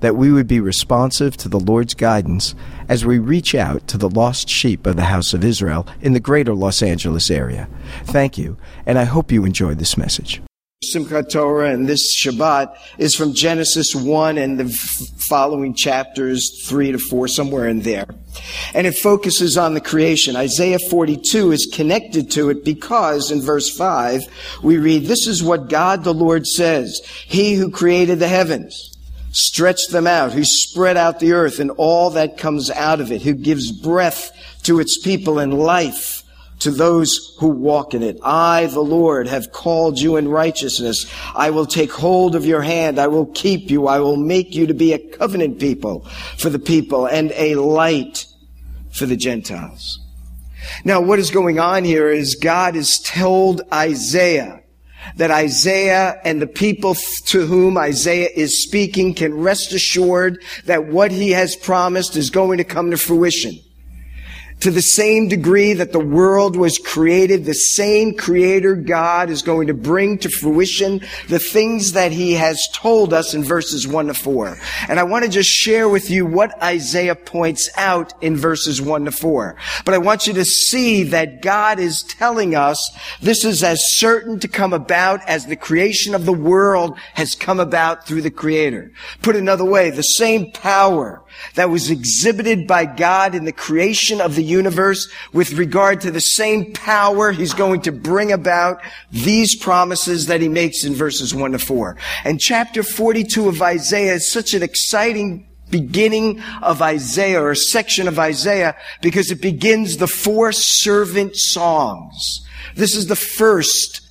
that we would be responsive to the Lord's guidance as we reach out to the lost sheep of the house of Israel in the greater Los Angeles area. Thank you, and I hope you enjoyed this message. Simchat Torah and this Shabbat is from Genesis 1 and the following chapters 3 to 4, somewhere in there. And it focuses on the creation. Isaiah 42 is connected to it because in verse 5 we read, This is what God the Lord says, He who created the heavens stretched them out, who spread out the earth and all that comes out of it, who gives breath to its people and life to those who walk in it. I, the Lord, have called you in righteousness. I will take hold of your hand. I will keep you. I will make you to be a covenant people for the people and a light for the Gentiles. Now, what is going on here is God has told Isaiah that Isaiah and the people to whom Isaiah is speaking can rest assured that what he has promised is going to come to fruition to the same degree that the world was created, the same creator God is going to bring to fruition the things that he has told us in verses 1 to 4. And I want to just share with you what Isaiah points out in verses 1 to 4. But I want you to see that God is telling us this is as certain to come about as the creation of the world has come about through the creator. Put another way, the same power that was exhibited by God in the creation of the universe with regard to the same power he's going to bring about these promises that he makes in verses 1 to 4. And chapter 42 of Isaiah is such an exciting beginning of Isaiah or section of Isaiah because it begins the four servant songs. This is the first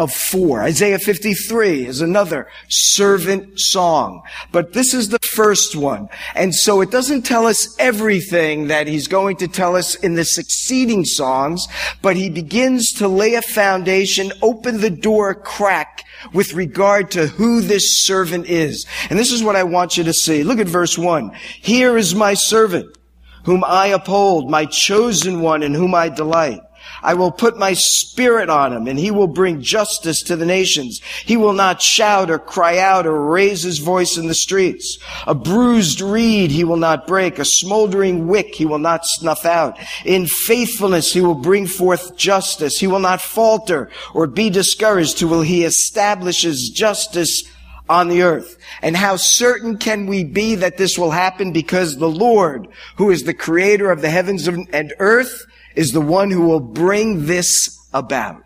of four. Isaiah 53 is another servant song. But this is the first one. And so it doesn't tell us everything that he's going to tell us in the succeeding songs, but he begins to lay a foundation, open the door crack with regard to who this servant is. And this is what I want you to see. Look at verse one. Here is my servant, whom I uphold, my chosen one in whom I delight. I will put my spirit on him and he will bring justice to the nations. He will not shout or cry out or raise his voice in the streets. A bruised reed he will not break. A smoldering wick he will not snuff out. In faithfulness he will bring forth justice. He will not falter or be discouraged till he establishes justice on the earth. And how certain can we be that this will happen? Because the Lord, who is the creator of the heavens and earth, is the one who will bring this about.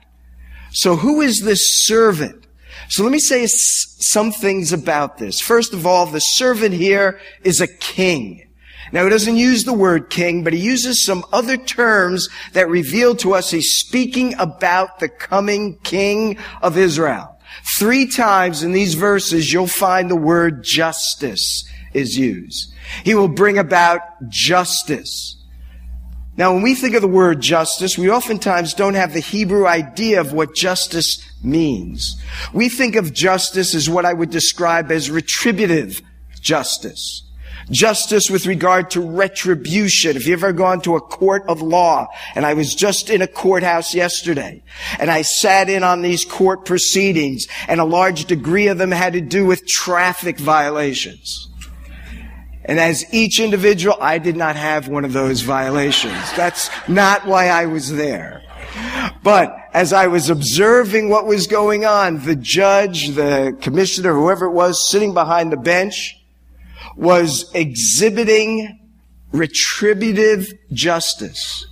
So who is this servant? So let me say some things about this. First of all, the servant here is a king. Now, he doesn't use the word king, but he uses some other terms that reveal to us he's speaking about the coming king of Israel. Three times in these verses, you'll find the word justice is used. He will bring about justice. Now, when we think of the word justice, we oftentimes don't have the Hebrew idea of what justice means. We think of justice as what I would describe as retributive justice. Justice with regard to retribution. If you've ever gone to a court of law, and I was just in a courthouse yesterday, and I sat in on these court proceedings, and a large degree of them had to do with traffic violations. And as each individual, I did not have one of those violations. That's not why I was there. But as I was observing what was going on, the judge, the commissioner, whoever it was sitting behind the bench was exhibiting retributive justice.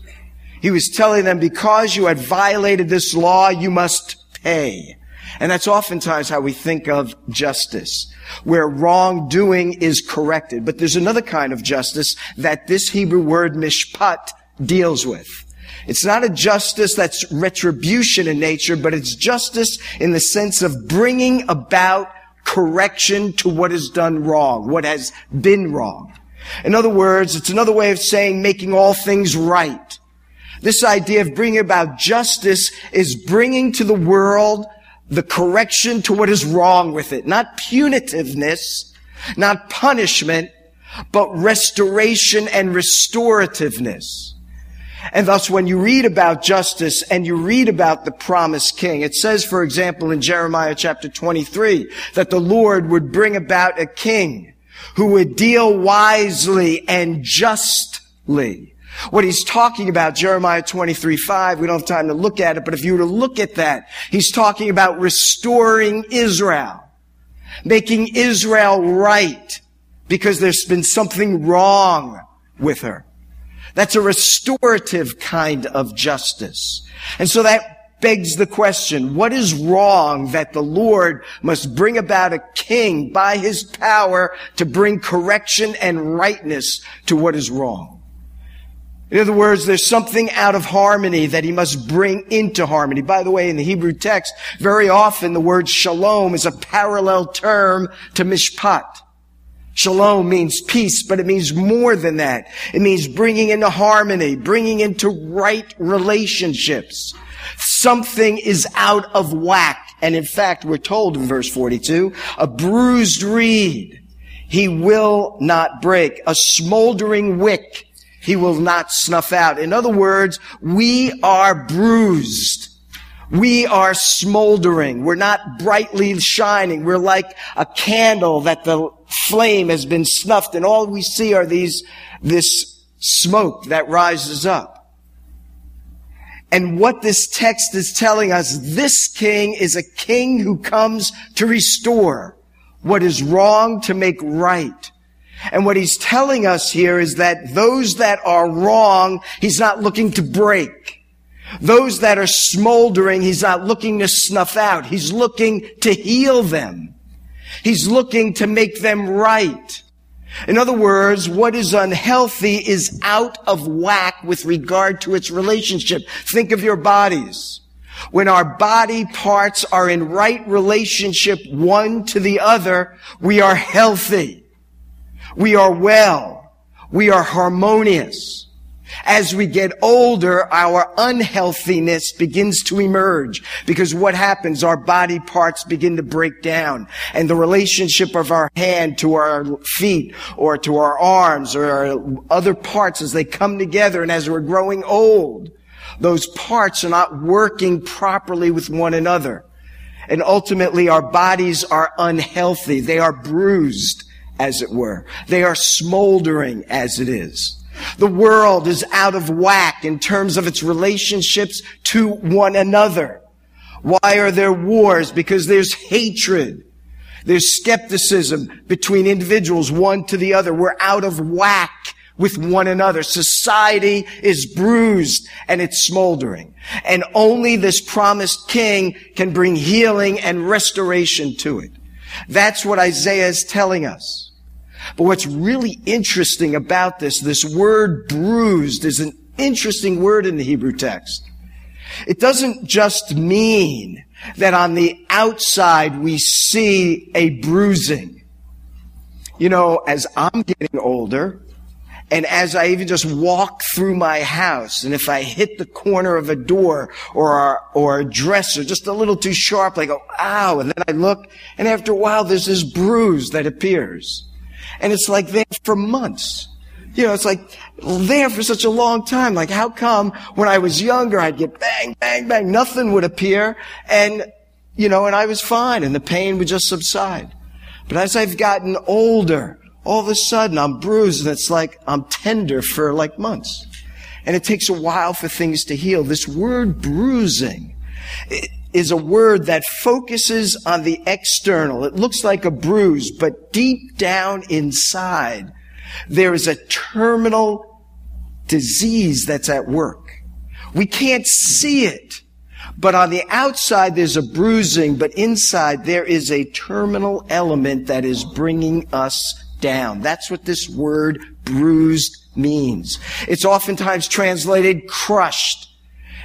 He was telling them, because you had violated this law, you must pay. And that's oftentimes how we think of justice, where wrongdoing is corrected. But there's another kind of justice that this Hebrew word mishpat deals with. It's not a justice that's retribution in nature, but it's justice in the sense of bringing about correction to what is done wrong, what has been wrong. In other words, it's another way of saying making all things right. This idea of bringing about justice is bringing to the world the correction to what is wrong with it. Not punitiveness, not punishment, but restoration and restorativeness. And thus, when you read about justice and you read about the promised king, it says, for example, in Jeremiah chapter 23, that the Lord would bring about a king who would deal wisely and justly. What he's talking about, Jeremiah 23, 5, we don't have time to look at it, but if you were to look at that, he's talking about restoring Israel, making Israel right, because there's been something wrong with her. That's a restorative kind of justice. And so that begs the question, what is wrong that the Lord must bring about a king by his power to bring correction and rightness to what is wrong? In other words, there's something out of harmony that he must bring into harmony. By the way, in the Hebrew text, very often the word shalom is a parallel term to mishpat. Shalom means peace, but it means more than that. It means bringing into harmony, bringing into right relationships. Something is out of whack. And in fact, we're told in verse 42, a bruised reed he will not break. A smoldering wick he will not snuff out. In other words, we are bruised. We are smoldering. We're not brightly shining. We're like a candle that the flame has been snuffed and all we see are these, this smoke that rises up. And what this text is telling us, this king is a king who comes to restore what is wrong to make right. And what he's telling us here is that those that are wrong, he's not looking to break. Those that are smoldering, he's not looking to snuff out. He's looking to heal them. He's looking to make them right. In other words, what is unhealthy is out of whack with regard to its relationship. Think of your bodies. When our body parts are in right relationship one to the other, we are healthy. We are well. We are harmonious. As we get older, our unhealthiness begins to emerge because what happens? Our body parts begin to break down and the relationship of our hand to our feet or to our arms or our other parts as they come together and as we're growing old, those parts are not working properly with one another. And ultimately our bodies are unhealthy. They are bruised, as it were. They are smoldering as it is. The world is out of whack in terms of its relationships to one another. Why are there wars? Because there's hatred. There's skepticism between individuals, one to the other. We're out of whack with one another. Society is bruised and it's smoldering. And only this promised king can bring healing and restoration to it. That's what Isaiah is telling us. But what's really interesting about this, this word bruised is an interesting word in the Hebrew text. It doesn't just mean that on the outside we see a bruising. You know, as I'm getting older, and as I even just walk through my house, and if I hit the corner of a door or or a dresser just a little too sharp, I go, ow, and then I look, and after a while there's this bruise that appears. And it's like there for months. You know, it's like there for such a long time. Like how come when I was younger, I'd get bang, bang, bang, nothing would appear and, you know, and I was fine and the pain would just subside. But as I've gotten older, all of a sudden I'm bruised and it's like I'm tender for like months. And it takes a while for things to heal. This word bruising, is a word that focuses on the external. It looks like a bruise, but deep down inside, there is a terminal disease that's at work. We can't see it. But on the outside, there's a bruising, but inside, there is a terminal element that is bringing us down. That's what this word bruised means. It's oftentimes translated crushed.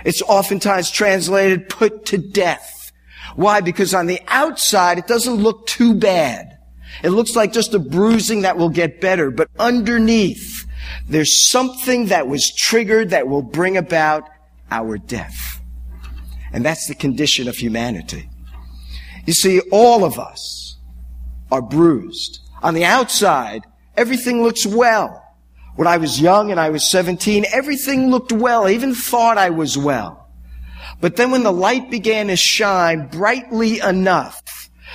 It's oftentimes translated put to death. Why? Because on the outside, it doesn't look too bad. It looks like just a bruising that will get better, but underneath, there's something that was triggered that will bring about our death. And that's the condition of humanity. You see, all of us are bruised. On the outside, everything looks well. When I was young and I was 17, everything looked well. I even thought I was well. But then when the light began to shine brightly enough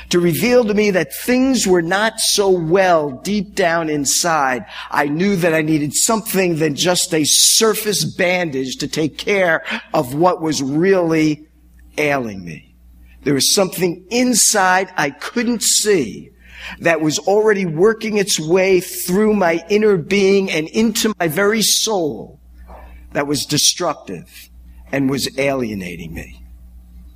to reveal to me that things were not so well deep down inside, I knew that I needed something than just a surface bandage to take care of what was really ailing me. There was something inside I couldn't see that was already working its way through my inner being and into my very soul that was destructive and was alienating me.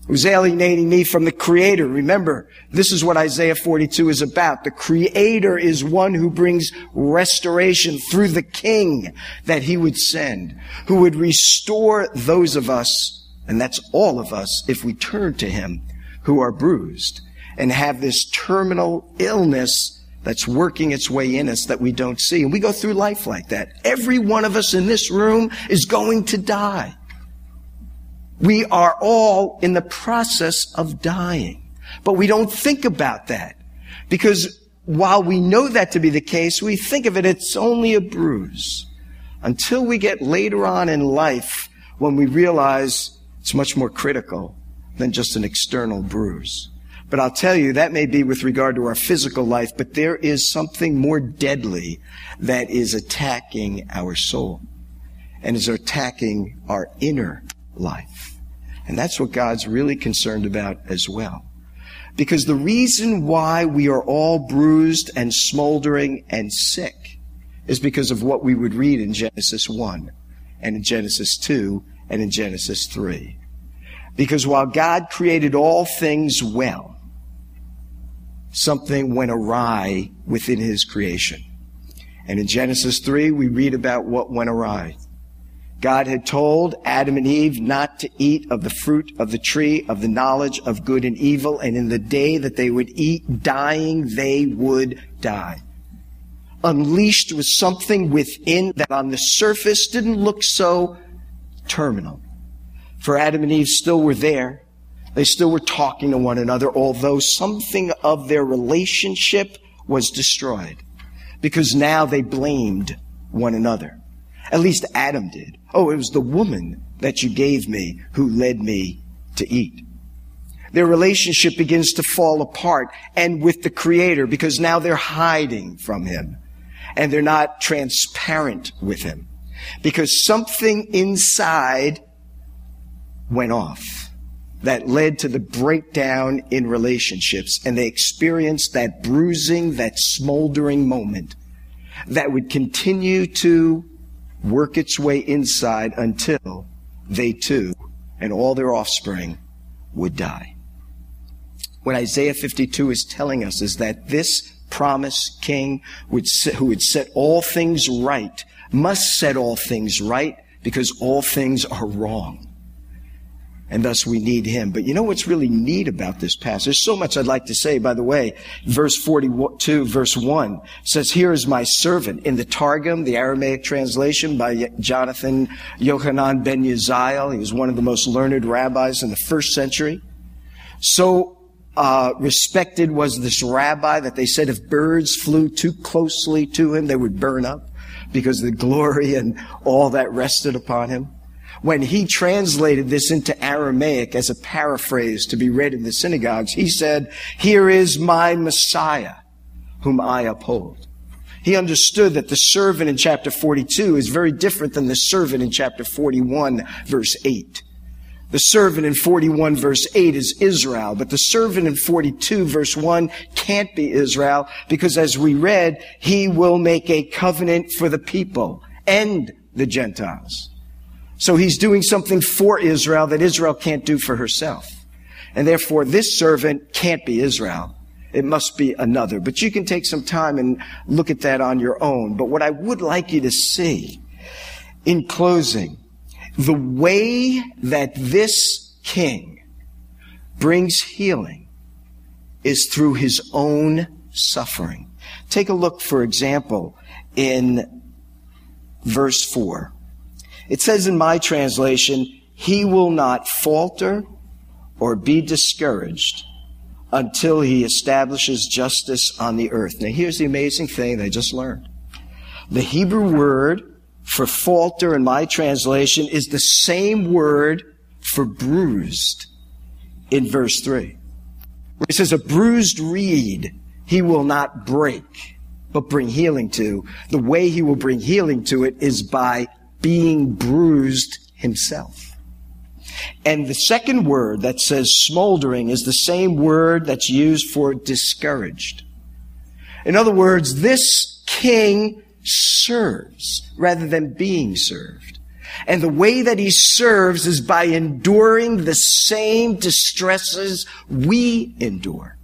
It was alienating me from the Creator. Remember, this is what Isaiah 42 is about. The Creator is one who brings restoration through the King that He would send, who would restore those of us, and that's all of us, if we turn to Him, who are bruised and have this terminal illness that's working its way in us that we don't see. And we go through life like that. Every one of us in this room is going to die. We are all in the process of dying. But we don't think about that. Because while we know that to be the case, we think of it, it's only a bruise. Until we get later on in life when we realize it's much more critical than just an external bruise. But I'll tell you, that may be with regard to our physical life, but there is something more deadly that is attacking our soul and is attacking our inner life. And that's what God's really concerned about as well. Because the reason why we are all bruised and smoldering and sick is because of what we would read in Genesis 1 and in Genesis 2 and in Genesis 3. Because while God created all things well, something went awry within his creation. And in Genesis 3, we read about what went awry. God had told Adam and Eve not to eat of the fruit of the tree of the knowledge of good and evil, and in the day that they would eat, dying, they would die. Unleashed was something within that on the surface didn't look so terminal. For Adam and Eve still were there. They still were talking to one another, although something of their relationship was destroyed. Because now they blamed one another. At least Adam did. Oh, it was the woman that you gave me who led me to eat. Their relationship begins to fall apart and with the creator because now they're hiding from him and they're not transparent with him because something inside went off that led to the breakdown in relationships and they experienced that bruising, that smoldering moment that would continue to work its way inside until they too and all their offspring would die. What Isaiah 52 is telling us is that this promised king would who would set all things right must set all things right because all things are wrong and thus we need him. But you know what's really neat about this passage? There's so much I'd like to say, by the way. Verse 42, verse 1 says, Here is my servant. In the Targum, the Aramaic translation by Jonathan Yochanan ben Uzziel, he was one of the most learned rabbis in the first century. So uh, respected was this rabbi that they said if birds flew too closely to him, they would burn up because the glory and all that rested upon him when he translated this into Aramaic as a paraphrase to be read in the synagogues, he said, Here is my Messiah, whom I uphold. He understood that the servant in chapter 42 is very different than the servant in chapter 41, verse 8. The servant in 41 verse 8 is Israel, but the servant in 42 verse 1 can't be Israel because as we read, he will make a covenant for the people and the Gentiles. So he's doing something for Israel that Israel can't do for herself. And therefore, this servant can't be Israel. It must be another. But you can take some time and look at that on your own. But what I would like you to see in closing, the way that this king brings healing is through his own suffering. Take a look, for example, in verse 4. It says in my translation, he will not falter or be discouraged until he establishes justice on the earth. Now here's the amazing thing I just learned. The Hebrew word for falter in my translation is the same word for bruised in verse 3. Where it says, a bruised reed he will not break, but bring healing to. The way he will bring healing to it is by being bruised himself. And the second word that says smoldering is the same word that's used for discouraged. In other words, this king serves rather than being served. And the way that he serves is by enduring the same distresses we endure.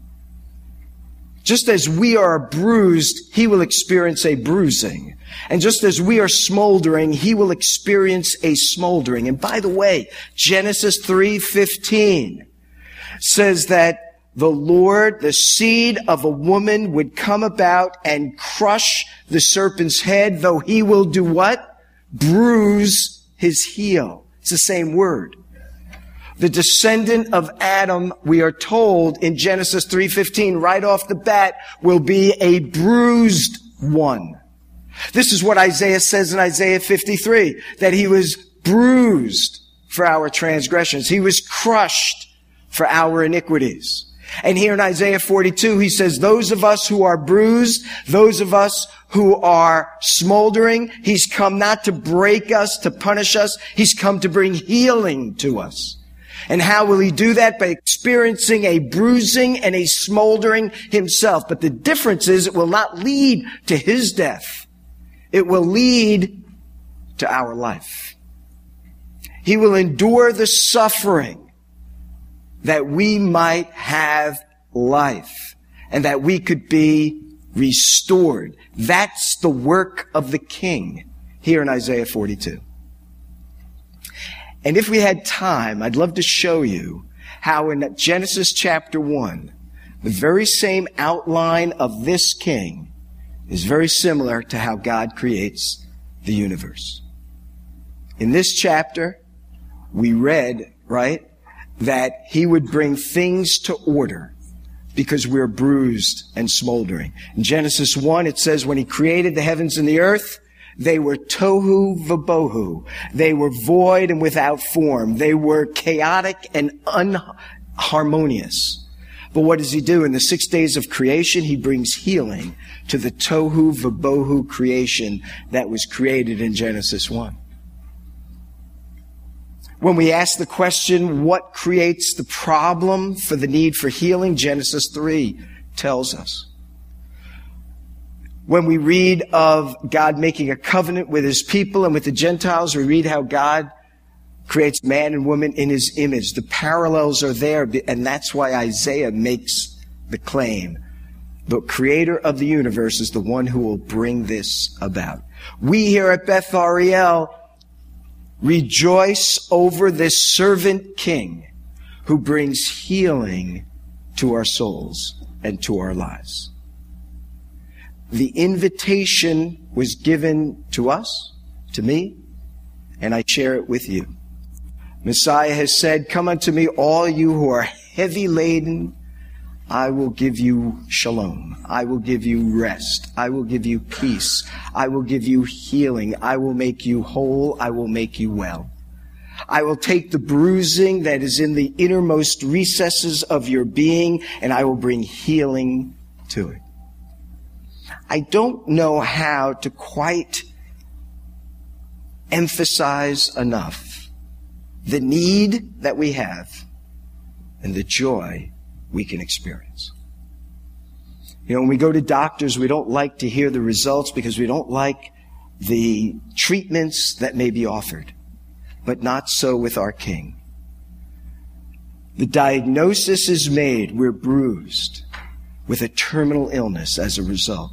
Just as we are bruised, he will experience a bruising. And just as we are smoldering, he will experience a smoldering. And by the way, Genesis 3:15 says that the Lord, the seed of a woman would come about and crush the serpent's head, though he will do what? Bruise his heel. It's the same word. The descendant of Adam, we are told in Genesis 3:15 right off the bat will be a bruised one. This is what Isaiah says in Isaiah 53, that he was bruised for our transgressions. He was crushed for our iniquities. And here in Isaiah 42, he says, those of us who are bruised, those of us who are smoldering, he's come not to break us, to punish us. He's come to bring healing to us. And how will he do that? By experiencing a bruising and a smoldering himself. But the difference is it will not lead to his death. It will lead to our life. He will endure the suffering that we might have life and that we could be restored. That's the work of the king here in Isaiah 42. And if we had time, I'd love to show you how in Genesis chapter 1, the very same outline of this king is very similar to how God creates the universe. In this chapter, we read, right, that he would bring things to order because we're bruised and smoldering. In Genesis 1, it says when he created the heavens and the earth, they were tohu vabohu. They were void and without form. They were chaotic and unharmonious. But what does he do? In the six days of creation, he brings healing to the tohu vabohu creation that was created in Genesis 1. When we ask the question, what creates the problem for the need for healing? Genesis 3 tells us. When we read of God making a covenant with his people and with the Gentiles, we read how God creates man and woman in his image. The parallels are there, and that's why Isaiah makes the claim. The creator of the universe is the one who will bring this about. We here at Beth Ariel rejoice over this servant king who brings healing to our souls and to our lives. The invitation was given to us, to me, and I share it with you. Messiah has said, Come unto me, all you who are heavy laden. I will give you shalom. I will give you rest. I will give you peace. I will give you healing. I will make you whole. I will make you well. I will take the bruising that is in the innermost recesses of your being and I will bring healing to it. I don't know how to quite emphasize enough the need that we have and the joy we can experience. You know, when we go to doctors, we don't like to hear the results because we don't like the treatments that may be offered. but not so with our King. The diagnosis is made, we're bruised with a terminal illness as a result.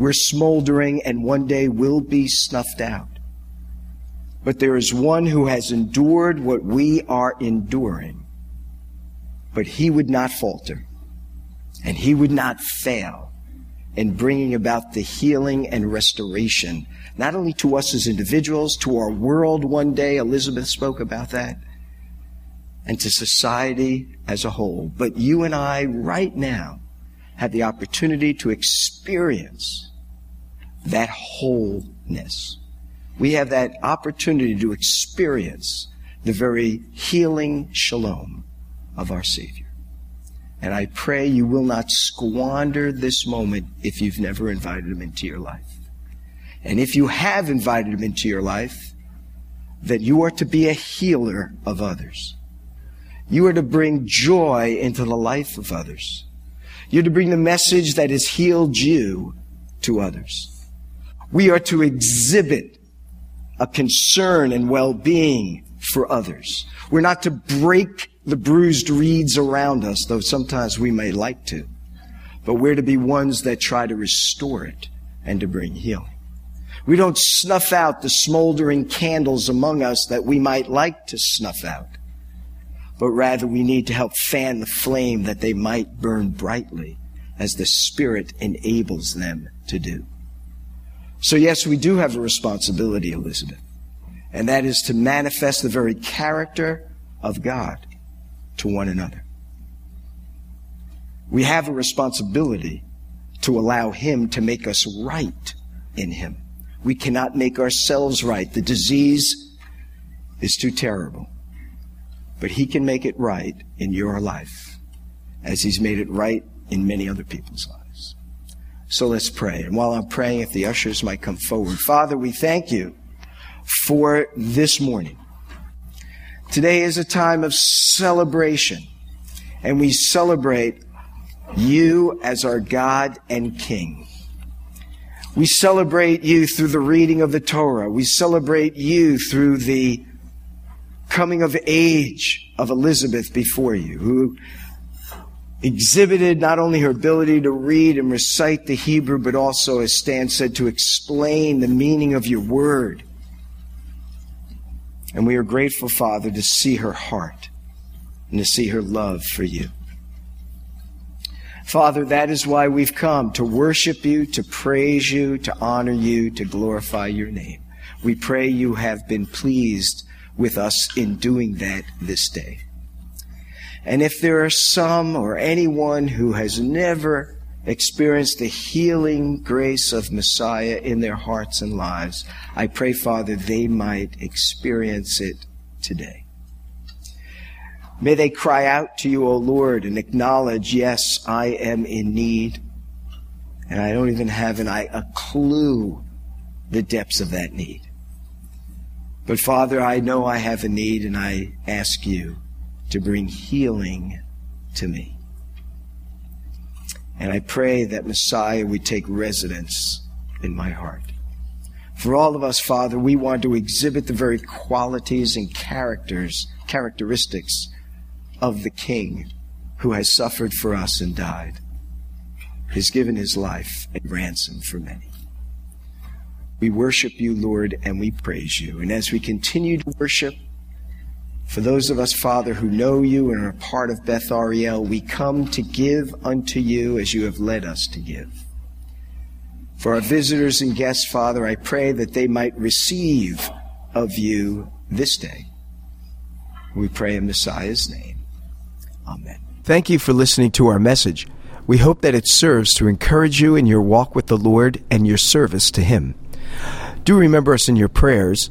We're smoldering and one day will be snuffed out. But there is one who has endured what we are enduring. But he would not falter and he would not fail in bringing about the healing and restoration, not only to us as individuals, to our world one day. Elizabeth spoke about that and to society as a whole. But you and I right now have the opportunity to experience that wholeness. We have that opportunity to experience the very healing shalom of our Savior. And I pray you will not squander this moment if you've never invited him into your life. And if you have invited him into your life, that you are to be a healer of others. You are to bring joy into the life of others. You're to bring the message that has healed you to others. We are to exhibit a concern and well-being for others. We're not to break the bruised reeds around us, though sometimes we may like to. But we're to be ones that try to restore it and to bring healing. We don't snuff out the smoldering candles among us that we might like to snuff out but rather we need to help fan the flame that they might burn brightly as the Spirit enables them to do. So yes, we do have a responsibility, Elizabeth, and that is to manifest the very character of God to one another. We have a responsibility to allow Him to make us right in Him. We cannot make ourselves right. The disease is too terrible. But He can make it right in your life as He's made it right in many other people's lives. So let's pray. And while I'm praying, if the ushers might come forward. Father, we thank you for this morning. Today is a time of celebration, and we celebrate you as our God and King. We celebrate you through the reading of the Torah. We celebrate you through the coming of age of Elizabeth before you, who exhibited not only her ability to read and recite the Hebrew, but also, as Stan said, to explain the meaning of your word. And we are grateful, Father, to see her heart and to see her love for you. Father, that is why we've come to worship you, to praise you, to honor you, to glorify your name. We pray you have been pleased with us in doing that this day. And if there are some or anyone who has never experienced the healing grace of Messiah in their hearts and lives, I pray, Father, they might experience it today. May they cry out to you, O Lord, and acknowledge, yes, I am in need. And I don't even have an, a clue the depths of that need. But Father, I know I have a need and I ask you to bring healing to me. And I pray that Messiah would take residence in my heart. For all of us, Father, we want to exhibit the very qualities and characters, characteristics of the King who has suffered for us and died, has given his life a ransom for many. We worship you, Lord, and we praise you. And as we continue to worship, for those of us, Father, who know you and are part of Beth Ariel, we come to give unto you as you have led us to give. For our visitors and guests, Father, I pray that they might receive of you this day. We pray in Messiah's name. Amen. Thank you for listening to our message. We hope that it serves to encourage you in your walk with the Lord and your service to Him. Do remember us in your prayers,